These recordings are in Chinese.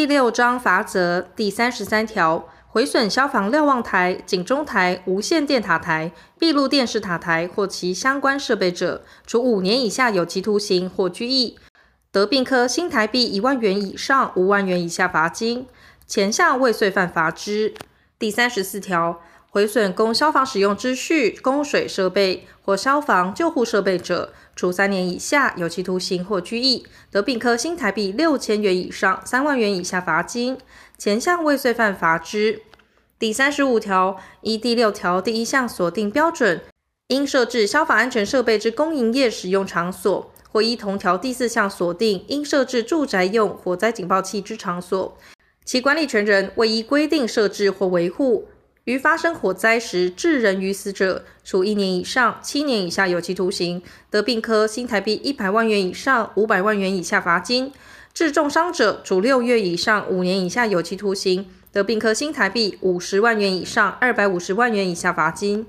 第六章罚则第三十三条，毁损消防瞭望台、警钟台、无线电塔台、闭路电视塔台或其相关设备者，处五年以下有期徒刑或拘役，得并科新台币一万元以上五万元以下罚金。前项未遂犯罚之。第三十四条。毁损供消防使用之蓄供水设备或消防救护设备者，处三年以下有期徒刑或拘役，得并科新台币六千元以上三万元以下罚金。前项未遂犯罚之。第三十五条，依第六条第一项锁定标准，应设置消防安全设备之公营业使用场所，或依同条第四项锁定应设置住宅用火灾警报器之场所，其管理权人未依规定设置或维护。于发生火灾时致人于死者，处一年以上七年以下有期徒刑，得并科新台币一百万元以上五百万元以下罚金；致重伤者，处六月以上五年以下有期徒刑，得并科新台币五十万元以上二百五十万元以下罚金。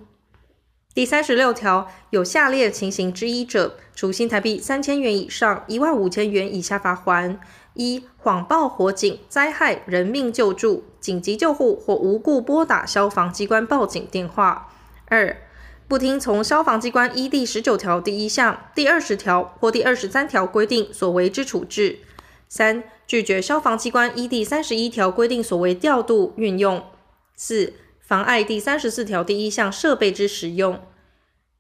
第三十六条，有下列情形之一者，处新台币三千元以上一万五千元以下罚锾。一、谎报火警、灾害、人命救助、紧急救护或无故拨打消防机关报警电话；二、不听从消防机关依第十九条第一项、第二十条或第二十三条规定所为之处置；三、拒绝消防机关依第三十一条规定所为调度、运用；四、妨碍第三十四条第一项设备之使用；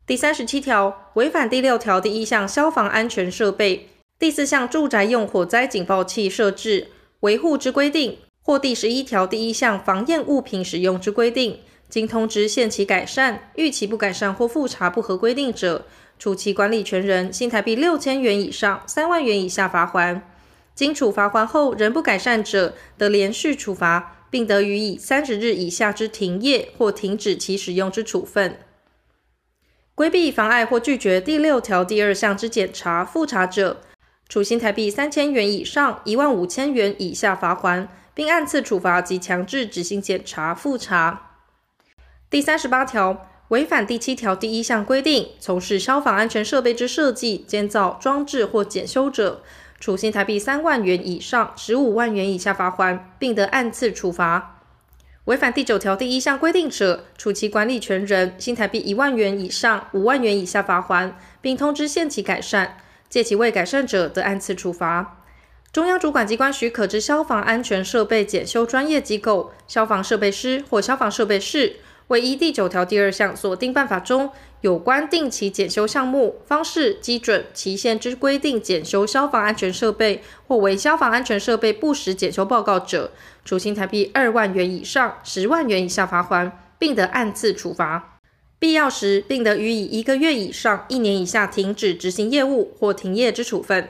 第三十七条，违反第六条第一项消防安全设备。第四项住宅用火灾警报器设置。维护之规定，或第十一条第一项防验物品使用之规定，经通知限期改善，逾期不改善或复查不合规定者，处其管理权人新台币六千元以上三万元以下罚锾。经处罚锾后仍不改善者，得连续处罚，并得予以三十日以下之停业或停止其使用之处分。规避、妨碍或拒绝第六条第二项之检查、复查者，处新台币三千元以上一万五千元以下罚锾，并按次处罚及强制执行检查、复查。第三十八条，违反第七条第一项规定，从事消防安全设备之设计、建造、装置或检修者，处新台币三万元以上十五万元以下罚锾，并得按次处罚。违反第九条第一项规定者，处其管理权人新台币一万元以上五万元以下罚锾，并通知限期改善。届期未改善者，得按次处罚。中央主管机关许可之消防安全设备检修专业机构、消防设备师或消防设备士，为依第九条第二项所定办法中有关定期检修项目、方式、基准、期限之规定检修消防安全设备，或为消防安全设备不实检修报告者，处新台币二万元以上十万元以下罚款，并得按次处罚。必要时，并得予以一个月以上一年以下停止执行业务或停业之处分。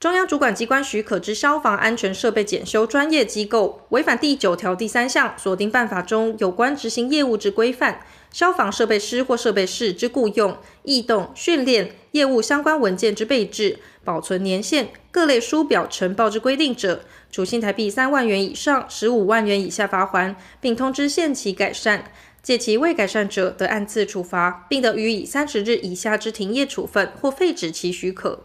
中央主管机关许可之消防安全设备检修专业机构，违反第九条第三项锁定办法中有关执行业务之规范，消防设备师或设备室之雇用、异动、训练、业务相关文件之备制、保存年限、各类书表呈报之规定者，处新台币三万元以上十五万元以下罚锾，并通知限期改善。届期未改善者，得按次处罚，并得予以三十日以下之停业处分或废止其许可。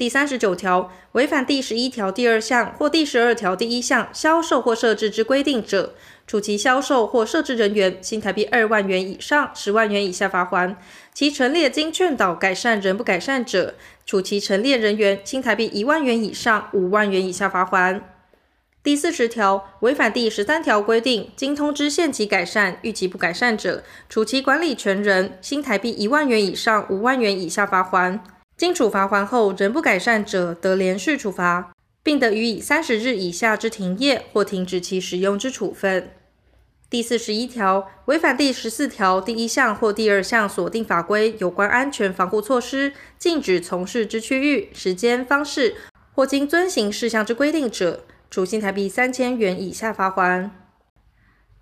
第三十九条，违反第十一条第二项或第十二条第一项销售或设置之规定者，处其销售或设置人员新台币二万元以上十万元以下罚锾。其陈列经劝导改善仍不改善者，处其陈列人员新台币一万元以上五万元以下罚锾。第四十条，违反第十三条规定，经通知限期改善，逾期不改善者，处其管理权人新台币一万元以上五万元以下罚锾。经处罚锾后仍不改善者，得连续处罚，并得予以三十日以下之停业或停止其使用之处分。第四十一条，违反第十四条第一项或第二项所定法规有关安全防护措施，禁止从事之区域、时间、方式，或经遵行事项之规定者，处新台币三千元以下罚锾。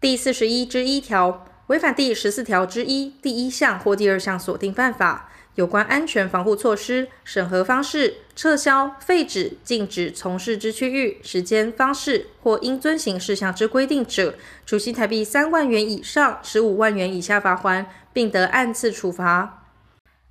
第四十一之一条，违反第十四条之一第一项或第二项所定犯法，有关安全防护措施、审核方式、撤销、废止、禁止从事之区域、时间、方式或应遵行事项之规定者，处新台币三万元以上十五万元以下罚锾，并得按次处罚。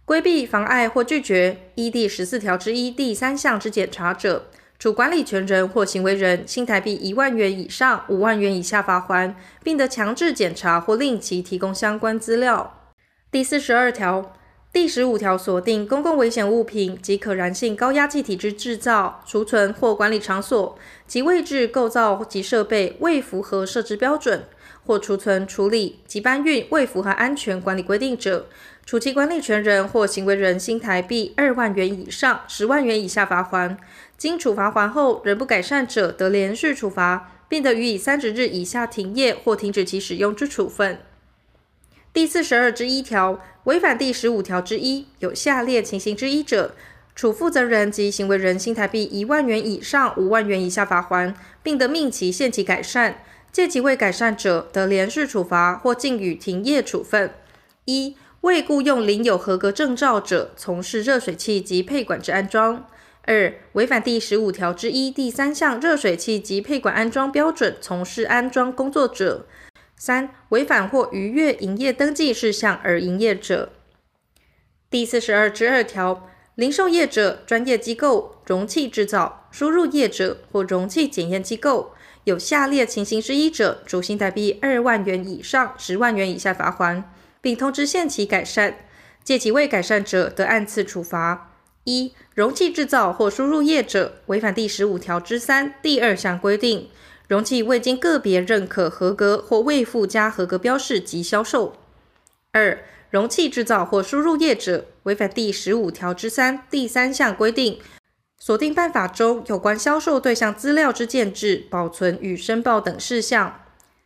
规避、妨碍或拒绝依第十四条之一第三项之检查者，主管理权人或行为人新台币一万元以上五万元以下罚锾，并得强制检查或令其提供相关资料。第四十二条。第十五条锁定公共危险物品及可燃性高压气体之制造、储存或管理场所及位置、构造及设备未符合设置标准，或储存、处理及搬运未符合安全管理规定者，处其管理权人或行为人新台币二万元以上十万元以下罚锾。经处罚锾后仍不改善者，得连续处罚，并得予以三十日以下停业或停止其使用之处分。第四十二之一条，违反第十五条之一，有下列情形之一者，处负责人及行为人新台币一万元以上五万元以下罚锾，并得命其限期改善；届期未改善者，得连续处罚或禁予停业处分。一、未雇用领有合格证照者从事热水器及配管之安装；二、违反第十五条之一第三项热水器及配管安装标准从事安装工作者。三、违反或逾越营业登记事项而营业者。第四十二之二条，零售业者、专业机构、容器制造、输入业者或容器检验机构，有下列情形之一者，处新台币二万元以上十万元以下罚锾，并通知限期改善；届期未改善者，得按次处罚。一、容器制造或输入业者，违反第十五条之三第二项规定。容器未经个别认可合格或未附加合格标示及销售。二、容器制造或输入业者违反第十五条之三第三项规定，锁定办法中有关销售对象资料之建制、保存与申报等事项。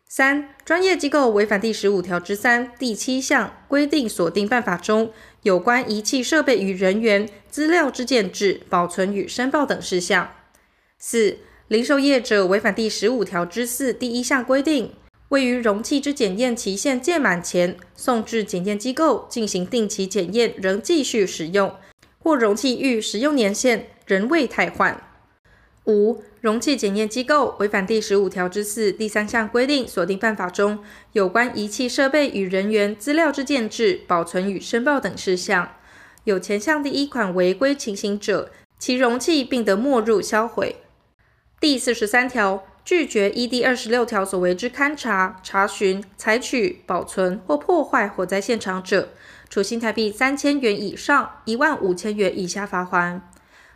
三、专业机构违反第十五条之三第七项规定，锁定办法中有关仪器设备与人员资料之建制、保存与申报等事项。四、零售业者违反第十五条之四第一项规定，位于容器之检验期限届满前送至检验机构进行定期检验，仍继续使用，或容器逾使用年限仍未汰换。五、容器检验机构违反第十五条之四第三项规定，锁定办法中有关仪器设备与人员资料之建制、保存与申报等事项，有前项第一款违规情形者，其容器并得没入销毁。第四十三条，拒绝依第二十六条所为之勘查、查询、采取、保存或破坏火灾现场者，处新台币三千元以上一万五千元以下罚锾。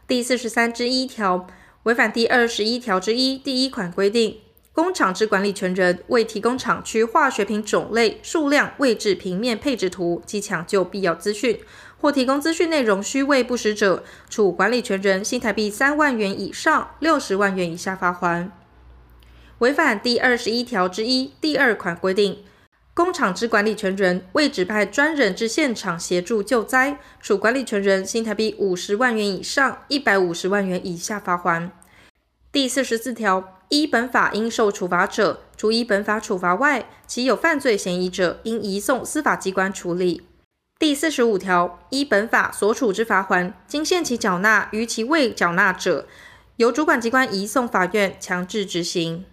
第四十三之一条，违反第二十一条之一第一款规定，工厂之管理权人未提供厂区化学品种类、数量、位置平面配置图及抢救必要资讯。或提供资讯内容虚伪不实者，处管理权人新台币三万元以上六十万元以下罚锾。违反第二十一条之一第二款规定，工厂之管理权人未指派专人至现场协助救灾，处管理权人新台币五十万元以上一百五十万元以下罚锾。第四十四条，依本法应受处罚者，除依本法处罚外，其有犯罪嫌疑者，应移送司法机关处理。第四十五条，依本法所处之罚锾，经限期缴纳，逾期未缴纳者，由主管机关移送法院强制执行。